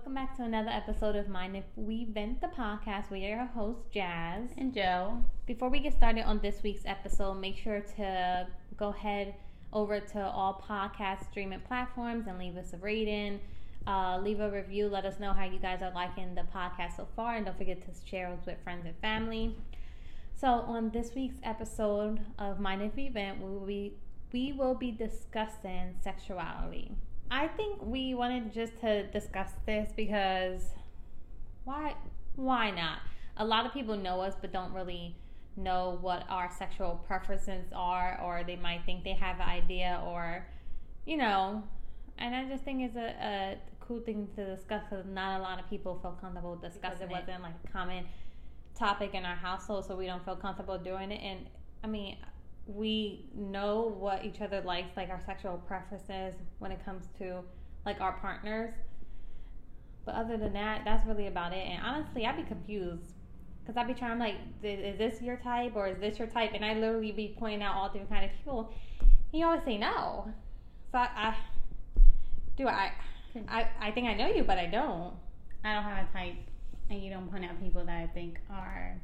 Welcome back to another episode of Mind If We Vent the podcast. We are your hosts, Jazz and Joe. Before we get started on this week's episode, make sure to go ahead over to all podcast streaming platforms and leave us a rating. Uh, leave a review. Let us know how you guys are liking the podcast so far, and don't forget to share us with friends and family. So, on this week's episode of Mind If We Vent, we will be we will be discussing sexuality. I think we wanted just to discuss this because why why not? A lot of people know us but don't really know what our sexual preferences are or they might think they have an idea or you know and I just think it's a, a cool thing to discuss because not a lot of people feel comfortable discussing it wasn't like a common topic in our household so we don't feel comfortable doing it and I mean we know what each other likes, like our sexual preferences when it comes to like our partners. But other than that, that's really about it. And honestly, I'd be confused because I'd be trying like, is this your type or is this your type? And I literally be pointing out all different kind of people. And you always say no. So I, I do I, I I think I know you, but I don't. I don't have a type, and you don't point out people that I think are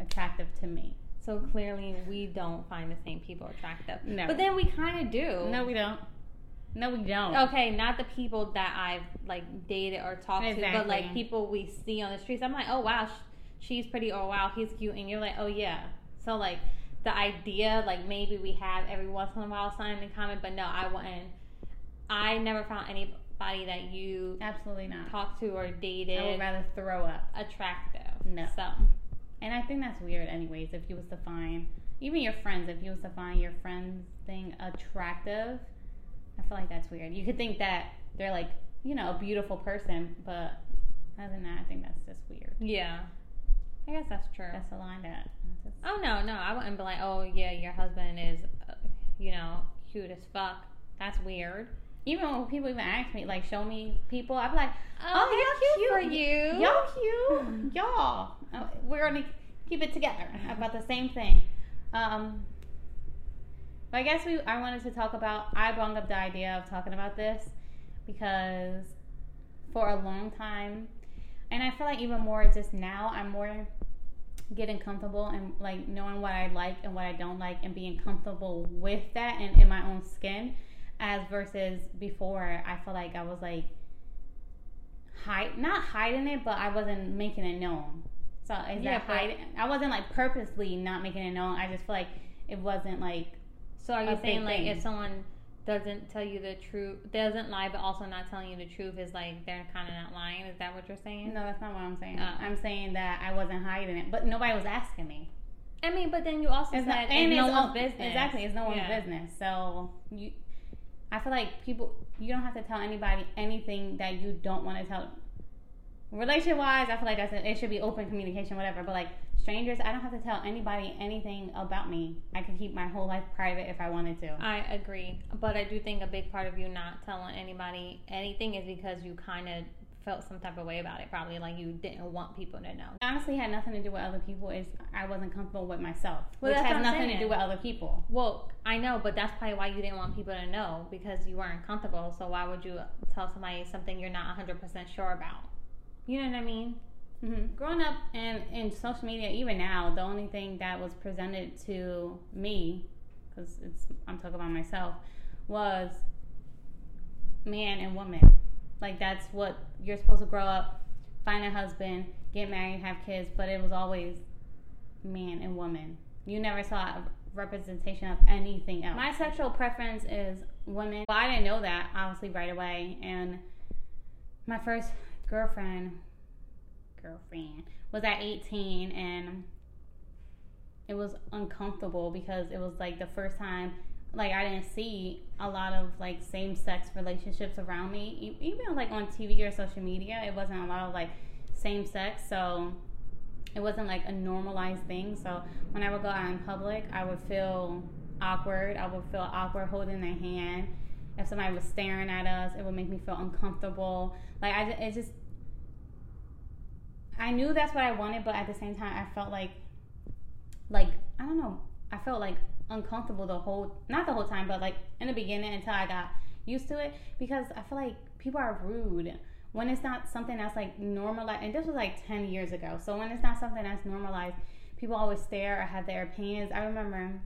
attractive to me. So clearly, we don't find the same people attractive. No. But then we kind of do. No, we don't. No, we don't. Okay, not the people that I've like dated or talked exactly. to, but like people we see on the streets. I'm like, oh wow, she's pretty, or wow, he's cute, and you're like, oh yeah. So like the idea, like maybe we have every once in a while something in common, but no, I wouldn't. I never found anybody that you absolutely not talked to or dated. I would rather throw up. Attractive. No. So and I think that's weird, anyways. If you was to find even your friends, if you was to find your friends thing attractive, I feel like that's weird. You could think that they're like, you know, a beautiful person, but other than that, I think that's just weird. Yeah, I guess that's true. That's a line that. Oh no, no, I wouldn't be like, oh yeah, your husband is, uh, you know, cute as fuck. That's weird even when people even ask me, like, show me people, I'm like, oh, oh y'all cute, for you. Y'all cute. y'all. Uh, we're to keep it together about the same thing. Um, but I guess we, I wanted to talk about, I brought up the idea of talking about this because for a long time, and I feel like even more just now, I'm more getting comfortable and like knowing what I like and what I don't like and being comfortable with that and in my own skin as versus before I feel like I was like hide not hiding it, but I wasn't making it known. So is yeah, that hiding? I wasn't like purposely not making it known. I just feel like it wasn't like. So are you saying like thing. if someone doesn't tell you the truth, doesn't lie, but also not telling you the truth is like they're kind of not lying? Is that what you're saying? No, that's not what I'm saying. Oh. I'm saying that I wasn't hiding it, but nobody was asking me. I mean, but then you also it's said not, and it's no one's business. Exactly, it's no one's yeah. business. So you I feel like people, you don't have to tell anybody anything that you don't want to tell. Relationship wise, I feel like that's a, it should be open communication, whatever. But like strangers, I don't have to tell anybody anything about me. I can keep my whole life private if I wanted to. I agree, but I do think a big part of you not telling anybody anything is because you kind of felt some type of way about it. Probably like you didn't want people to know. Honestly, had nothing to do with other people. Is I wasn't comfortable with myself, well, which has nothing saying. to do with other people. Well, I know, but that's probably why you didn't want people to know because you weren't comfortable. So why would you tell somebody something you're not 100 percent sure about? You know what I mean? Mm-hmm. Growing up and in social media, even now, the only thing that was presented to me, because it's I'm talking about myself, was man and woman like that's what you're supposed to grow up, find a husband, get married, have kids, but it was always man and woman. You never saw a representation of anything else. My sexual preference is women. Well, I didn't know that obviously right away, and my first girlfriend, girlfriend was at 18, and it was uncomfortable because it was like the first time like I didn't see a lot of like same sex relationships around me, even like on TV or social media. It wasn't a lot of like same sex, so it wasn't like a normalized thing. So when I would go out in public, I would feel awkward. I would feel awkward holding their hand. If somebody was staring at us, it would make me feel uncomfortable. Like I, it just, I knew that's what I wanted, but at the same time, I felt like, like I don't know, I felt like uncomfortable the whole not the whole time, but like in the beginning until I got used to it because I feel like people are rude when it's not something that's like normalized, and this was like 10 years ago. So when it's not something that's normalized, people always stare or have their opinions. I remember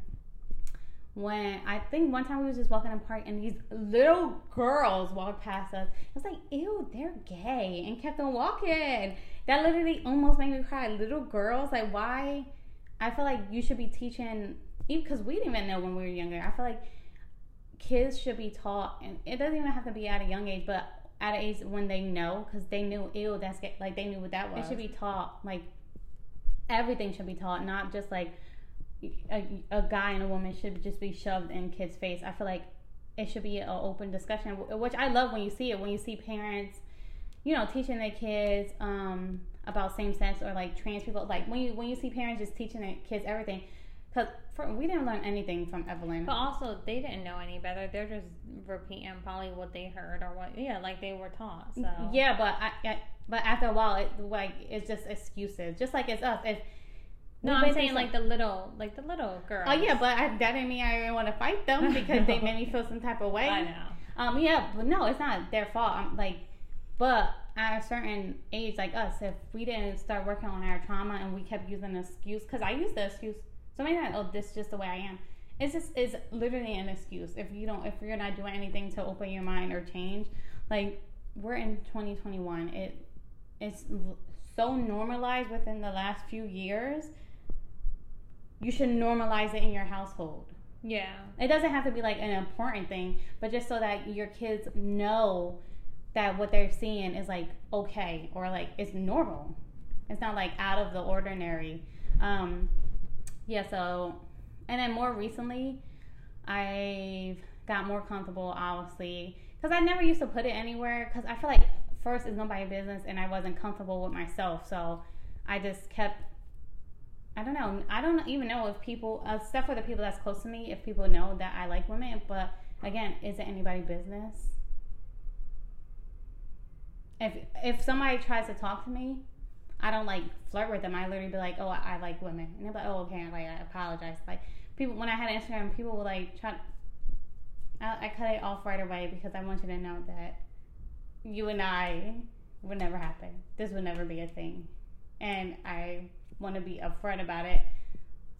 when I think one time we was just walking in the park and these little girls walked past us. I was like, ew, they're gay, and kept on walking. That literally almost made me cry. Little girls, like, why? I feel like you should be teaching, even because we didn't even know when we were younger. I feel like kids should be taught, and it doesn't even have to be at a young age, but at an age when they know, because they knew, ew, that's. Like, they knew what that was. It should be taught, like, everything should be taught, not just like, a, a guy and a woman should just be shoved in kids' face. I feel like it should be an open discussion, which I love when you see it. When you see parents, you know, teaching their kids um, about same sex or like trans people. Like when you when you see parents just teaching their kids everything, because we didn't learn anything from Evelyn. But also, they didn't know any better. They're just repeating probably what they heard or what, yeah, like they were taught. So yeah, but I, I but after a while, it like it's just excuses. Just like it's us. If no, I'm saying like the little, like the little girl. Oh yeah, but I, that didn't mean I didn't want to fight them because they made me feel some type of way. I know. Um, yeah, but no, it's not their fault. I'm like, but at a certain age, like us, if we didn't start working on our trauma and we kept using the excuse, because I use the excuse so many times. Oh, this is just the way I am. It's just is literally an excuse. If you don't, if you're not doing anything to open your mind or change, like we're in 2021, it it's so normalized within the last few years you should normalize it in your household. Yeah. It doesn't have to be like an important thing, but just so that your kids know that what they're seeing is like okay or like it's normal. It's not like out of the ordinary. Um yeah, so and then more recently I've got more comfortable obviously cuz I never used to put it anywhere cuz I feel like first it's nobody's business and I wasn't comfortable with myself. So I just kept I don't know. I don't even know if people, except for the people that's close to me, if people know that I like women. But again, is it anybody's business? If if somebody tries to talk to me, I don't like flirt with them. I literally be like, oh, I, I like women, and they're like, oh, okay, like I apologize. Like people, when I had Instagram, people were like, try. I, I cut it off right away because I want you to know that you and I would never happen. This would never be a thing, and I want to be upfront about it.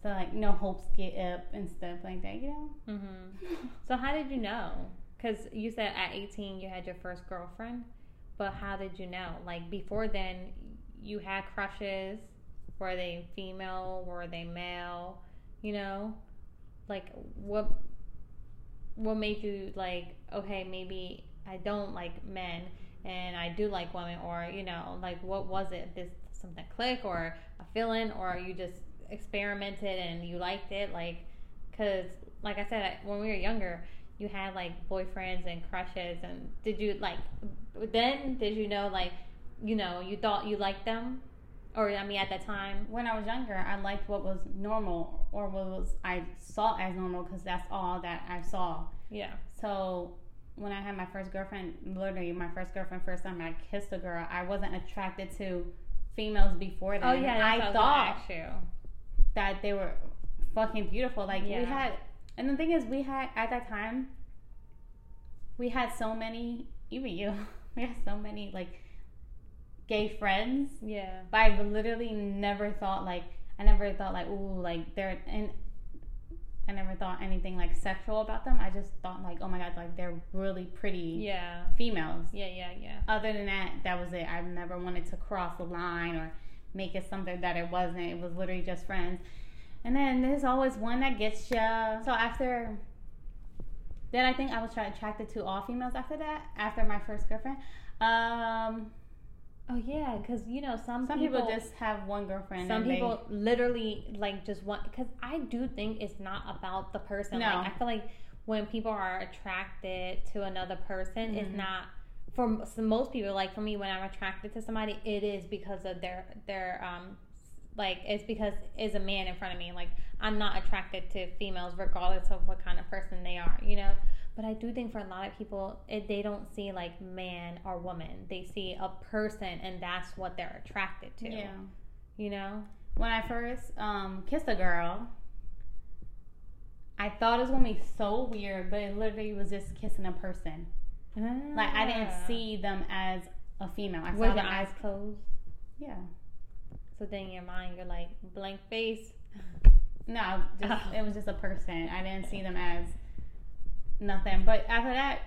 So like no hopes get up and stuff like that, you know. Mm-hmm. so how did you know? Because you said at 18 you had your first girlfriend, but how did you know? Like before then, you had crushes. Were they female? Were they male? You know, like what? What made you like? Okay, maybe I don't like men and I do like women, or you know, like what was it? This something click or a feeling or you just experimented and you liked it like because like i said when we were younger you had like boyfriends and crushes and did you like then did you know like you know you thought you liked them or i mean at that time when i was younger i liked what was normal or what was i saw as normal because that's all that i saw yeah so when i had my first girlfriend literally my first girlfriend first time i kissed a girl i wasn't attracted to females before oh, then. Oh yeah, I thought that they were fucking beautiful. Like yeah. we had, and the thing is, we had at that time, we had so many. Even you, we had so many like gay friends. Yeah. But I've literally never thought like I never thought like ooh like they're and I never thought anything like sexual about them. I just thought like, oh my god, like they're really pretty yeah females. Yeah, yeah, yeah. Other than that, that was it. I never wanted to cross the line or make it something that it wasn't. It was literally just friends. And then there's always one that gets you. So after then, I think I was attracted to all females after that. After my first girlfriend. Um, Oh yeah, because you know some some people, people, just have one girlfriend. Some people they... literally like just want because I do think it's not about the person. No. Like I feel like when people are attracted to another person, mm-hmm. it's not for most people. Like for me, when I'm attracted to somebody, it is because of their their um like it's because is a man in front of me. Like I'm not attracted to females regardless of what kind of person they are. You know. But I do think for a lot of people, it, they don't see like man or woman. They see a person, and that's what they're attracted to. Yeah. You know? When I first um, kissed a girl, I thought it was gonna be so weird, but it literally was just kissing a person. Ah. Like I didn't ah. see them as a female. I saw your as eyes closed? yeah. So then in your mind, you're like blank face. No, just it was just a person. I didn't see them as nothing. But after that,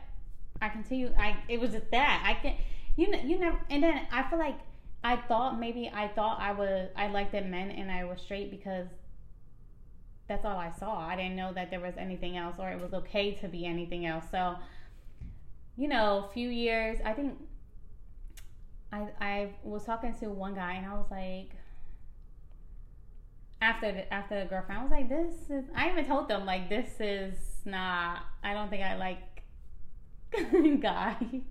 I continue. I it was just that I can you know you never. And then I feel like I thought maybe I thought I was I liked the men and I was straight because that's all I saw. I didn't know that there was anything else or it was okay to be anything else. So you know, a few years. I think I I was talking to one guy and I was like after the, after the girlfriend, I was like, "This is." I even told them like, "This is not. I don't think I like guys.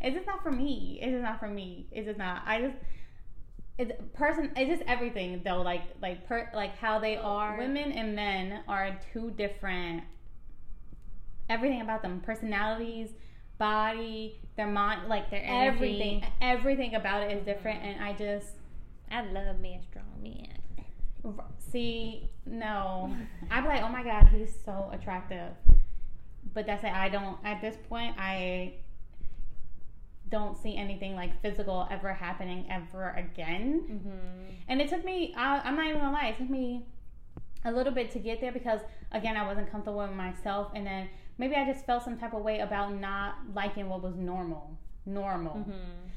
It's just not for me. It's just not for me. It's just not. I just." It's person. It's just everything though. Like like per like how they oh, are. Women and men are two different. Everything about them, personalities, body, their mind, like Their energy. everything. Everything about it is different, mm-hmm. and I just I love me a strong man. See, no. I'd be like, oh my god, he's so attractive. But that's it. I don't, at this point, I don't see anything like physical ever happening ever again. Mm-hmm. And it took me, I, I'm not even gonna lie, it took me a little bit to get there because, again, I wasn't comfortable with myself. And then maybe I just felt some type of way about not liking what was normal. Normal Mm-hmm.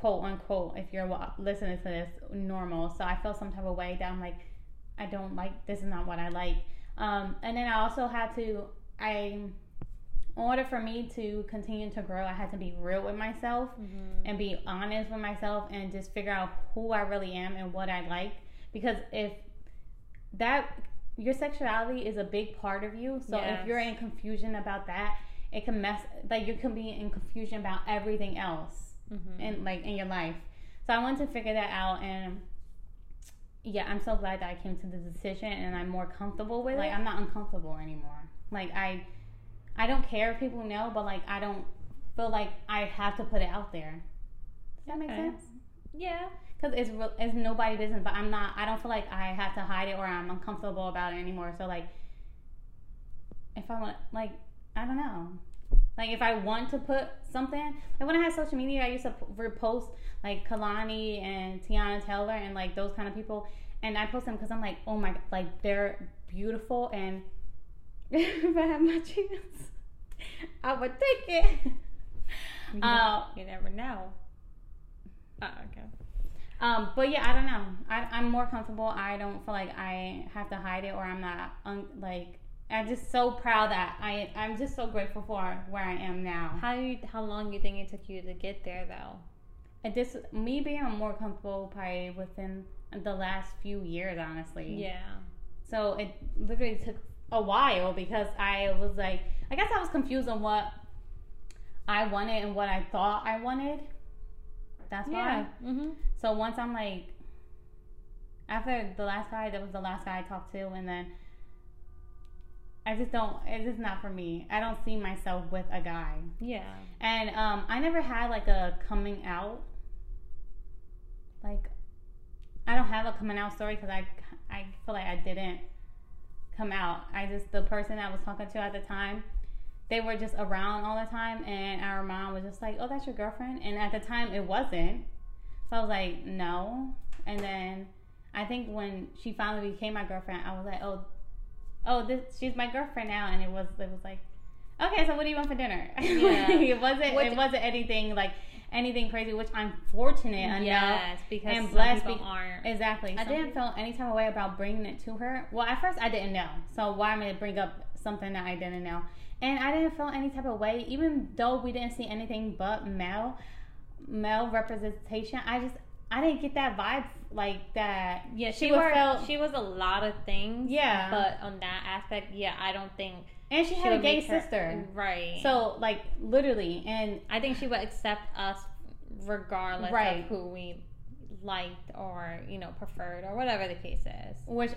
Quote unquote, if you're listening to this, normal. So I felt some type of way that I'm like, I don't like, this is not what I like. Um, and then I also had to, I, in order for me to continue to grow, I had to be real with myself Mm-hmm. and be honest with myself and just figure out who I really am and what I like. Because if that, your sexuality is a big part of you. So Yes. if you're in confusion about that, it can mess, like you can be in confusion about everything else Mm-hmm. in like in your life. So I wanted to figure that out and yeah, I'm so glad that I came to the decision and I'm more comfortable with it. Like I'm not uncomfortable anymore. Like I I don't care if people know, but like I don't feel like I have to put it out there. Does that make Okay. sense? yeah. Because it's real, it's nobody business, but I'm not. I don't feel like I have to hide it or I'm uncomfortable about it anymore. So like, if I want, like, I don't know. Like if I want to put something, like when I had social media, I used to repost like Kehlani and Teyana Taylor and like those kind of people, and I post them because I'm like, oh my, like they're beautiful, and if I had my chance, I would take it. You, Uh, you never know. Oh, okay. Um, but yeah, I don't know. I, I'm more comfortable. I don't feel like I have to hide it or I'm not un, like. I'm just so proud that I. I'm just so grateful for where I am now. How you? How long do you think it took you to get there, though? And this, me being more comfortable, probably within the last few years, honestly. Yeah. So it literally took a while because I was like, I guess I was confused on what I wanted and what I thought I wanted. That's why. Yeah. Mm-hmm. So once I'm like, after the last guy, that was the last guy I talked to, and then I just don't. It's just not for me. I don't see myself with a guy, Yeah. and um, I never had like a coming out. Like, I don't have a coming out story because I I feel like I didn't come out. I just the person I was talking to at the time. They were just around all the time, and our mom was just like, "Oh, that's your girlfriend." And at the time, it wasn't. So I was like, no. And then I think when she finally became my girlfriend, I was like, oh, oh, this she's my girlfriend now. And it was it was like, okay, so what do you want for dinner? Yeah. it wasn't What- it wasn't anything like anything crazy, which I'm fortunate enough. Yes, because and some blessed people be- aren't. Exactly. I didn't people- feel any type of way about bringing it to her. Well, at first I didn't know. So why am I gonna bring up something that I didn't know? And I didn't feel any type of way, even though we didn't see anything but male, male representation. I just I didn't get that vibe like that. Yeah, she she was felt- she was a lot of things. Yeah. but on that aspect, yeah, I don't think And she had a gay make her- sister. right? So like literally, and I think she would accept us regardless Right. of who we liked or you know preferred or whatever the case is. which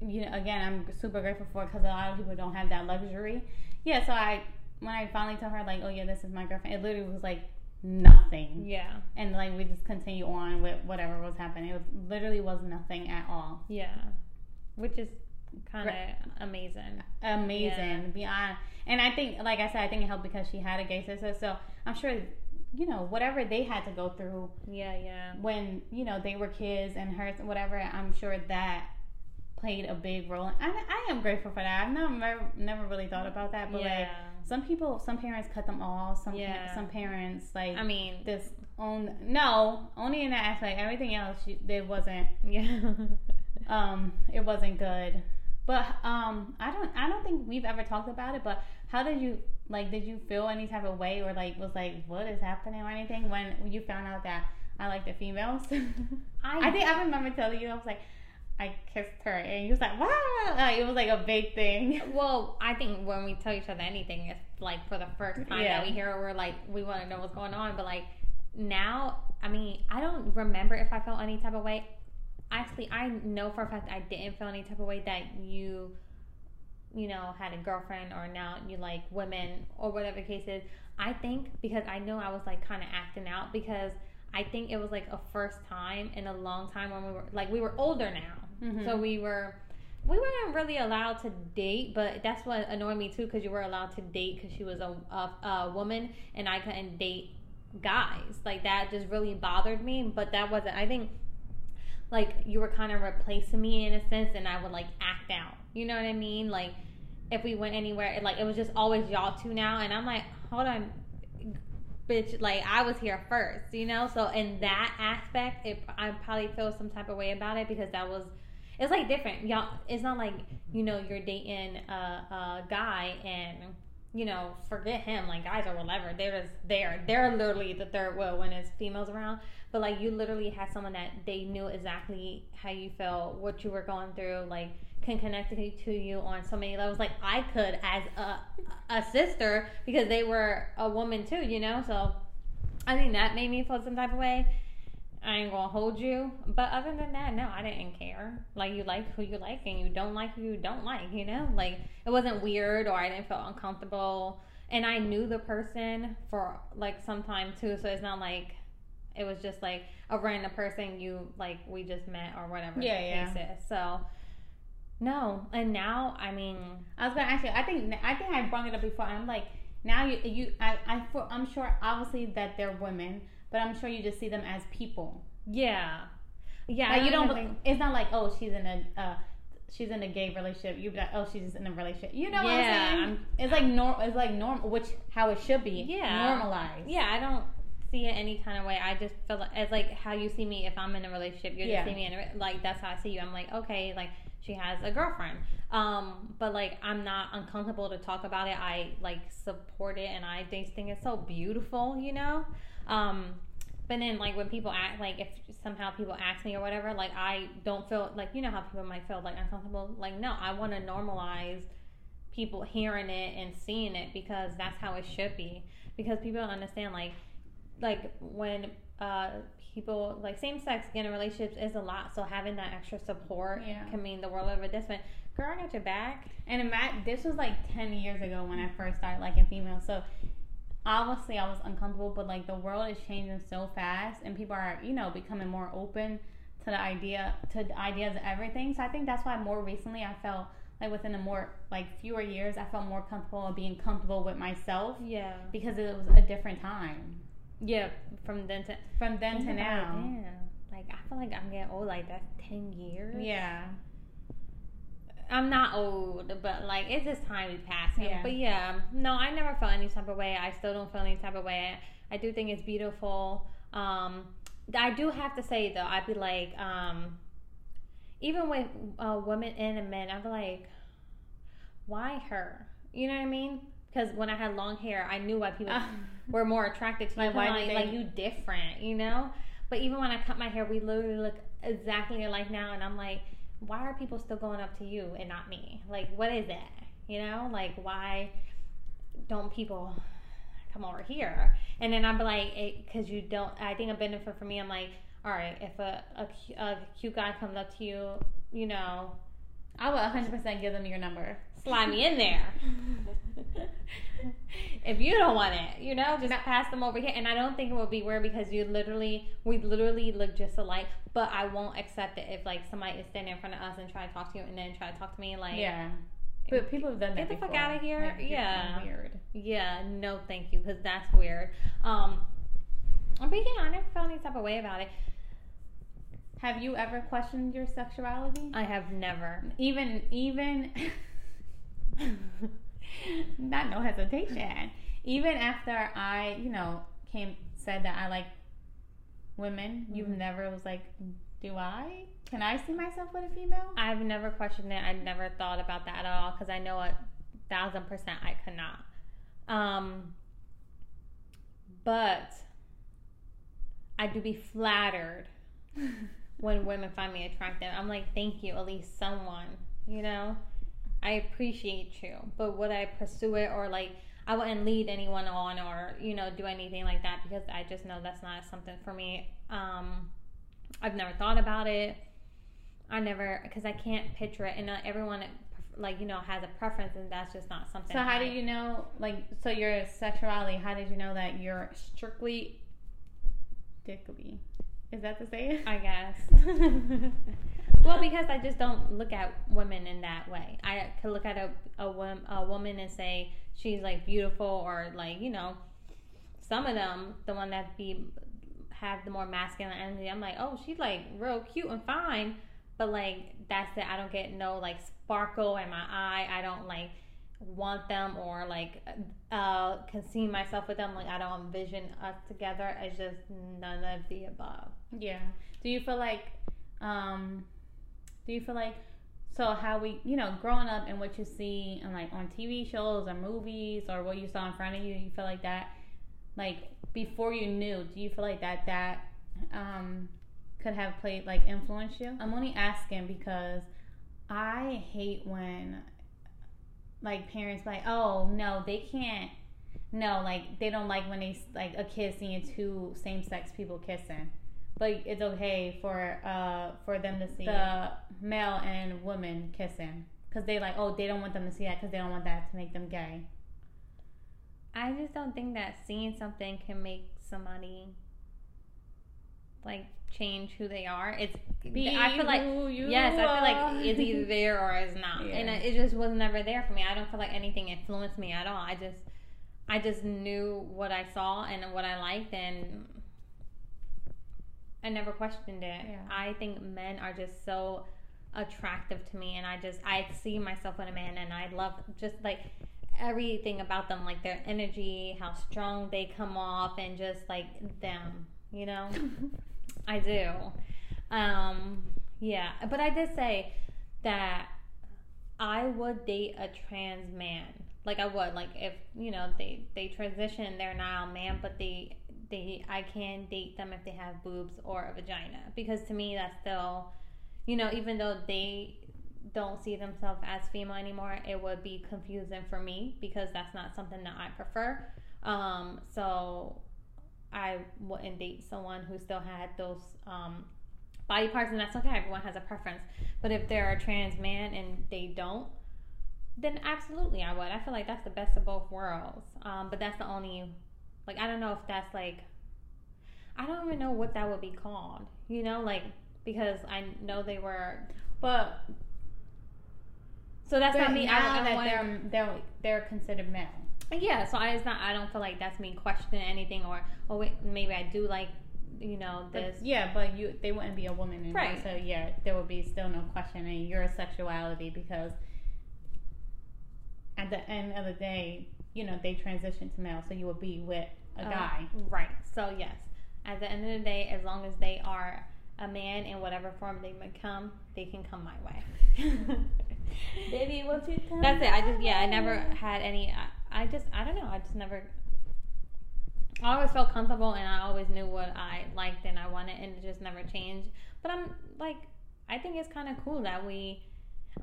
you know again I'm super grateful for because a lot of people don't have that luxury. Yeah, so I when I finally told her like, oh yeah, this is my girlfriend, it literally was like nothing. Yeah, and like we just continue on with whatever was happening. It was, literally was nothing at all. yeah, which is kind of amazing. Amazing, Yeah. beyond. And I think, like I said, I think it helped because she had a gay sister. So I'm sure you know, whatever they had to go through Yeah, yeah. when, you know, they were kids and her, whatever, I'm sure that played a big role. I, I am grateful for that. I've never, never really thought about that, but like, yeah. Some people, some parents cut them off. Some, Yeah. some parents, like, I mean, this own, no, only in that aspect. Everything else, you, it wasn't, yeah. um, it wasn't good. But um, I don't, I don't think we've ever talked about it. But how did you like? Did you feel any type of way, or like was like, what is happening, or anything when you found out that I like the females? I think I remember telling you, I was like, I kissed her, and you was like, wow, like, it was like a big thing. Well, I think when we tell each other anything, it's like for the first time Yeah. that we hear it, we're like, we want to know what's going on. But like now, I mean, I don't remember if I felt any type of way. Actually, I know for a fact I didn't feel any type of way that you, you know, had a girlfriend or now you like women or whatever the case is. I think because I know I was like kind of acting out because I think it was like a first time in a long time when we were like we were older now. Mhm. So we were we weren't really allowed to date, but that's what annoyed me too because you were allowed to date because she was a, a a woman and I couldn't date guys. Like that just really bothered me. But that wasn't. I think like you were kind of replacing me in a sense, and I would like act out. You know what I mean? Like if we went anywhere, it, like it was just always y'all two now, and I'm like, hold on, bitch. Like I was here first, you know. So in that aspect, it I probably feel some type of way about it because that was. It's like different, y'all. It's not like you know you're dating a, a guy and you know forget him. Like guys or whatever, they're just there. They're literally the third wheel when it's females around. But like you literally had someone that they knew exactly how you felt, what you were going through, like can connect to you on so many levels. Like I could as a a sister because they were a woman too, you know. So I think that made me feel some type of way. I ain't gonna hold you, but other than that, no, I didn't care. Like you like who you like, and you don't like who you don't like. You know, like it wasn't weird or I didn't feel uncomfortable. And I knew the person for like some time too, so it's not like it was just like a random person you like we just met or whatever. Yeah, the yeah. is. So no, and now I mean, I was gonna ask you. I think I think I brought it up before. I'm like now you you I I I'm sure obviously that they're women, but I'm sure you just see them as people. yeah, yeah. Like you don't. It's not like oh she's in a uh, she's in a gay relationship. You be like oh she's in a relationship. You know what I'm saying? I'm- it's like norm. It's like normal, which how it should be. Yeah. normalized. Yeah, I don't see it any kind of way. I just feel like as like how you see me if I'm in a relationship. You Yeah. just see me in a, like that's how I see you. I'm like okay, like she has a girlfriend. Um, but like I'm not uncomfortable to talk about it. I like support it, and I think it's so beautiful, you know. Um, but then like when people act like if somehow people ask me or whatever, like I don't feel like you know how people might feel like uncomfortable. Like no, I want to normalize people hearing it and seeing it because that's how it should be. Because people don't understand like like when uh people like same sex get in relationships is a lot. So having that extra support Yeah. can mean the world of a different. Girl, I got your back. And Matt, this was like ten years ago when I first started liking females. So obviously I was uncomfortable, but like the world is changing so fast, and people are you know becoming more open to the idea to the ideas of everything. So I think that's why more recently I felt like within a more like fewer years I felt more comfortable being comfortable with myself Yeah. because it was a different time Yeah. From then to from then to now. Damn. Like I feel like I'm getting old. Like that's ten years. Yeah. I'm not old, but like it's just time is passing. Yeah. But yeah, no, I never felt any type of way. I still don't feel any type of way. I do think it's beautiful. Um, I do have to say though, I'd be like, um, even with uh, women and a men, I'd be like, why her? You know what I mean? Because when I had long hair, I knew why people ah. were more attracted to me. Like, why they- like you different, you know? But even when I cut my hair, we literally look exactly alike now, and I'm like, why are people still going up to you and not me? Like, what is that? You know, like why don't people come over here? And then I'm like, because you don't. I think a benefit for me, I'm like, all right, if a, a, a cute guy comes up to you, you know, I will 100% give them your number. slide me in there. if you don't want it, you know, just pass them over here. And I don't think it would be weird because you literally, we literally look just alike. But I won't accept it if like somebody is standing in front of us and try to talk to you, and then try to talk to me like, Yeah. But people have done that Get the fuck out of here. Like, Yeah. Weird. yeah, no, thank you, because that's weird. Um, But yeah, I never felt any type of way about it. Have you ever questioned your sexuality? I have never. Even even not no hesitation. Even after I, you know, came said that I like women, you've Mhm. never was like, do I? Can I see myself with a female? I've never questioned it. I never thought about that at all because I know a thousand percent I could not. Um, but I do be flattered when women find me attractive. I'm like, thank you, at least someone, you know? I appreciate you. But would I pursue it or like, I wouldn't lead anyone on or, you know, do anything like that because I just know that's not something for me. Um, I've never thought about it. I never, because I can't picture it. And not everyone, like, you know, has a preference and that's just not something. So how I- do you know like so your sexuality, how did you know that you're strictly dickly? Is that the it? I guess. well, because I just don't look at women in that way. I could look at a a, a woman and say she's like beautiful or like you know, some of them, the one that be have the more masculine energy. I'm like, oh, she's like real cute and fine, but like that's it. I don't get no like sparkle in my eye. I don't like want them or like uh can see myself with them like i don't envision us together it's just none of the above Yeah. Do you feel like, um, do you feel like, so how we, you know, growing up and what you see and like on TV shows or movies or what you saw in front of you, you feel like that, like before you knew, do you feel like that that um, could have played like influence you? I'm only asking because I hate when like parents like, oh no, they can't. No, like they don't like when they like a kid seeing two same sex people kissing but it's okay for uh for them to see the male and woman kissing because they like oh they don't want them to see that because they don't want that to make them gay I just don't think that seeing something can make somebody like change who they are. It's I feel like yes, I feel like it's either there or it's not, Yeah. and it it just was never there for me. I don't feel like anything influenced me at all. I just I just knew what I saw and what I liked, and I never questioned it. Yeah. I think men are just so attractive to me, and I just I see myself in a man, and I love just like everything about them, like their energy, how strong they come off, and just like them, you know. I do. Um, yeah, but I did say that I would date a trans man. Like I would, like if you know they they transition, they're now a man, but they they I can date them if they have boobs or a vagina because to me that's still, you know, even though they don't see themselves as female anymore, it would be confusing for me because that's not something that I prefer. Um, so I wouldn't date someone who still had those um, body parts, and that's okay. Everyone has a preference. But if they're a trans man and they don't, then absolutely I would. I feel like that's the best of both worlds. Um, but that's the only, like, I don't know if that's like, I don't even know what that would be called. You know, like because I know they were. but So that's not me. I don't, I don't that they're they're they're considered male Yeah, so I it's not. I don't feel like that's me questioning anything, or oh wait, maybe I do like, you know, But, this. yeah but you they wouldn't be a woman anymore Right. so yeah there would be still no questioning your sexuality because at the end of the day you know they transition to male so you would be with a Uh, guy right. So yes, at the end of the day, as long as they are a man in whatever form they become, they can come my way. baby what you come That's it. I just yeah, I never had any. I, I just I don't know. I just never. I always felt comfortable, and I always knew what I liked and I wanted, and it just never changed. But I'm like, I think it's kind of cool that we.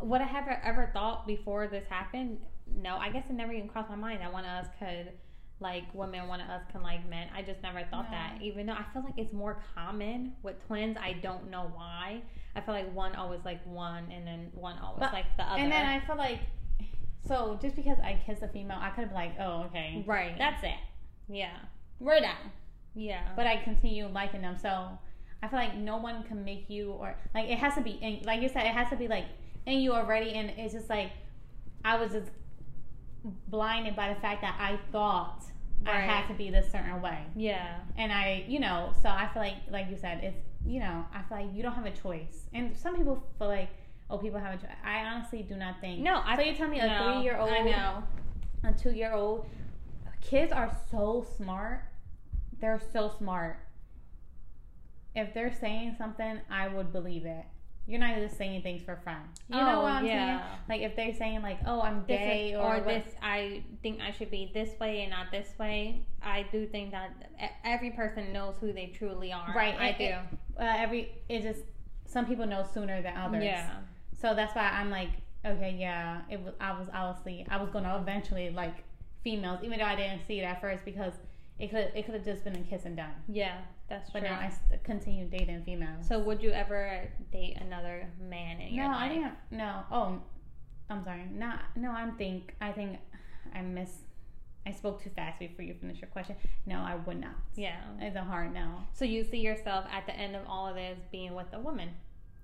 Would I have ever thought before this happened? No, I guess it never even crossed my mind that one of us could like women, one of us can like men. I just never thought No. that. Even though I feel like it's more common with twins, I don't know why. I feel like one always like one, and then one always But- like the other. and then I feel like so just because I kiss a female I could have been like oh okay Right. that's it yeah. we're done Yeah. but I continue liking them. So I feel like no one can make you or like it has to be in, like you said it has to be like in you already, and it's just like I was just blinded by the fact that I thought I had to be this certain way. Yeah. And I, you know, so I feel like, like you said, it's, you know, I feel like you don't have a choice. And some people feel like, oh, people have a choice. I honestly do not think. No, I So you tell me a no, three year old, I know. a two year old, kids are so smart. They're so smart. If they're saying something, I would believe it. You're not just saying things for fun. You know Oh, what I'm yeah. saying? Like if they're saying like, "Oh, I'm gay," or, or this I think I should be this way and not this way. I do think that every person knows who they truly are. Right, I it- do. it- uh, every it just some people know sooner than others. Yeah. So that's why I'm like, okay, yeah, it was. I was obviously I was gonna eventually like females, even though I didn't see it at first because it could it could have just been a kiss and done. Yeah, that's But true. now I continue dating females. so would you ever date another man in your no, life? I didn't. No. Oh, I'm sorry. Not. No, I'm think. I think I miss. I spoke too fast before you finish your question. No, I would not. Yeah. It's a hard no. So you see yourself at the end of all of this being with a woman.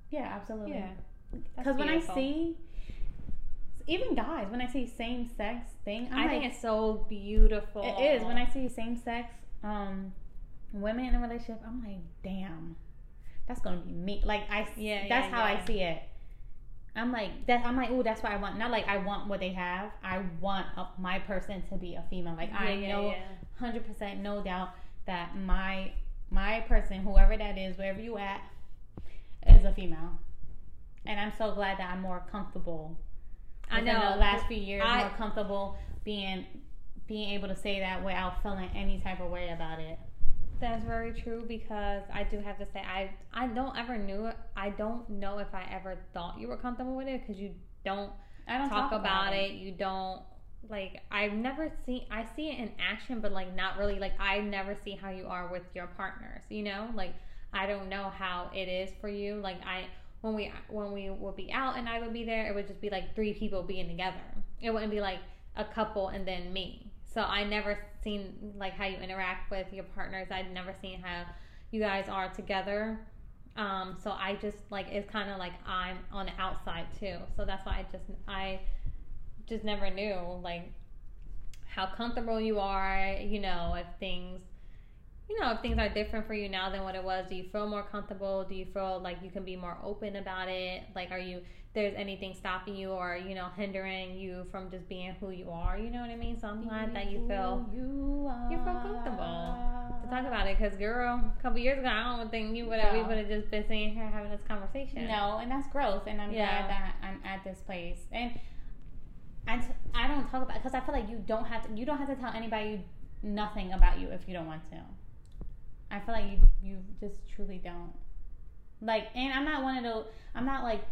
Yeah, absolutely. Yeah. Because when I see, even guys, when I see same sex thing, I'm I like, think it's so beautiful. it is. When I see same sex um, women in a relationship, I'm like, damn, that's gonna be me. Like I, Yeah, that's yeah, how yeah. I see it. I'm like that. I'm like, oh, that's what I want. Not like I want what they have. I want a, my person to be a female. Like I know, hundred percent, no doubt that my my person, whoever that is, wherever you at, is a female. And I'm so glad that I'm more comfortable. I know. The last few years, I- more comfortable being being able to say that without feeling any type of way about it. That's very true because I do have to say I I don't ever knew it. I don't know if I ever thought you were comfortable with it because you don't I don't talk, about, it. You don't like I've never seen I see it in action but like not really like I never see how you are with your partners, you know? Like I don't know how it is for you. Like I when we when we would be out and I would be there, it would just be like three people being together. It wouldn't be like a couple and then me. So I never seen like how you interact with your partners. I'd never seen how you guys are together. Um, so I just like it's kind of like I'm on the outside too. So that's why I just I just never knew like how comfortable you are. You know, if things you know if things are different for you now than what it was. Do you feel more comfortable? Do you feel like you can be more open about it? Like, are you there's anything stopping you or you know hindering you from just being who you are? You know what I mean? So I'm glad that you feel you, you feel comfortable to talk about it because girl a couple years ago i don't think you would have we would have just been sitting here having this conversation No, and that's growth, and I'm Yeah. glad that I'm at this place. And I, t- I don't talk about because I feel like you don't have to you don't have to tell anybody nothing about you if you don't want to. I feel like you you just truly don't. Like, and I'm not one of those. I'm not like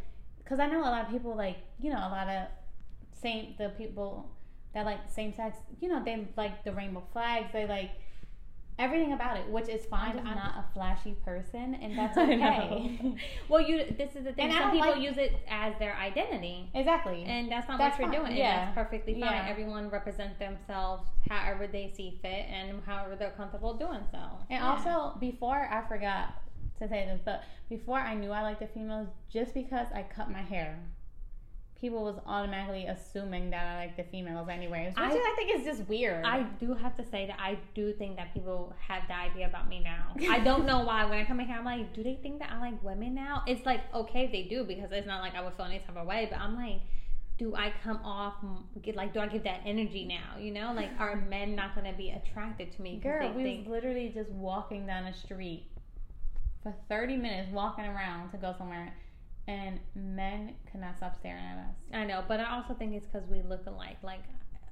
because I know a lot of people like you know a lot of same the people that like same sex. You know they like the rainbow flags. They like everything about it, which is fine. I'm I'm- not a flashy person, and that's okay. well you this is the thing And some people like- use it as their identity exactly. and that's not That's what you're fine. doing Yeah. and that's perfectly fine Yeah. everyone represents themselves however they see fit and however they're comfortable doing so And Yeah. also, before I forgot to say this, but before I knew I liked the females, just because I cut my hair, people was automatically assuming that I like the females anyways. Which I- I, think is just weird. I do have to say that I do think that people have the idea about me now. I don't know why. When I come in here, I'm like, do they think that I like women now? It's like okay they do because it's not like I would feel any type of way. But I'm like, do I come off get like do I give that energy now? You know, like are men not going to be attracted to me? Girl, we think was literally just walking down the street for 30 minutes, walking around to go somewhere, and men could not stop staring at us. I know, but I also think it's because we look alike. Like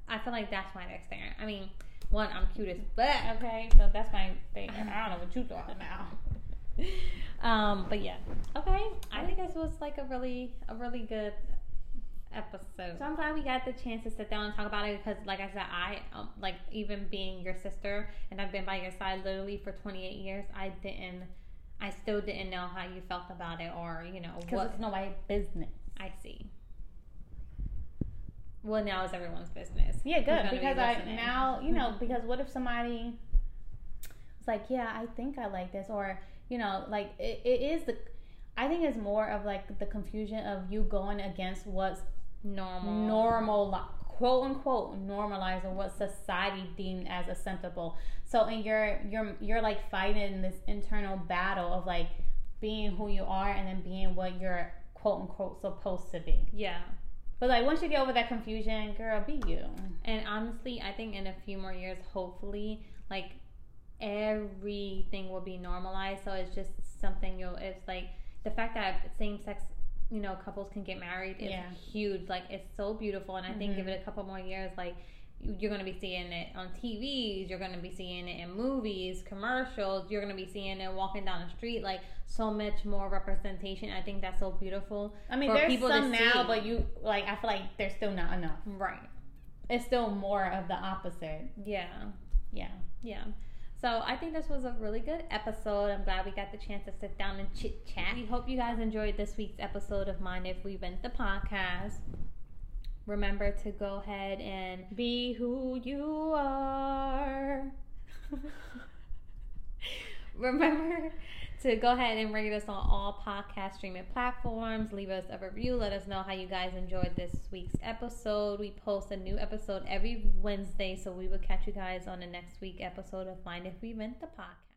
I feel like that's why they're staring. I mean, one, I'm cute as fuck. Okay, so that's my thing. I don't know what you thought now. um, but yeah, okay. I think this was like a really, a really good episode. So I'm glad we got the chance to sit down and talk about it because, like I said, I um, like even being your sister and I've been by your side literally for 28 years. I didn't, I still didn't know how you felt about it or you know Because what it's nobody's business. I see. Well, now it's everyone's business. Yeah, Who's good gonna be because I listening. now you know because what if somebody was like, yeah, I think I like this, or you know, like it, it is the. I think it's more of like the confusion of you going against what's normal, normal, like, quote unquote normalizing what society deemed as acceptable. So and you're you're you're like fighting this internal battle of like being who you are and then being what you're quote unquote supposed to be. Yeah. But like once you get over that confusion, girl, be you. And honestly, I think in a few more years, hopefully, like everything will be normalized. So it's just something you'll. It's like the fact that same sex, you know, couples can get married is Yeah. huge. Like it's so beautiful, and I think Mhm. give it a couple more years, like you're going to be seeing it on TVs, you're going to be seeing it in movies, commercials, you're going to be seeing it walking down the street, like so much more representation. I think that's so beautiful. I mean, For there's people some now, see. but you like I feel like there's still not enough. Right. It's still more of the opposite. Yeah. Yeah. Yeah. So I think this was a really good episode. I'm glad we got the chance to sit down and chit chat. We hope you guys enjoyed this week's episode of Mind If We Went the podcast. Remember to go ahead and be who you are. Remember to go ahead and rate us on all podcast streaming platforms. Leave us a review. Let us know how you guys enjoyed this week's episode. We post a new episode every Wednesday, so we will catch you guys on the next week episode of Mind If We Went the podcast.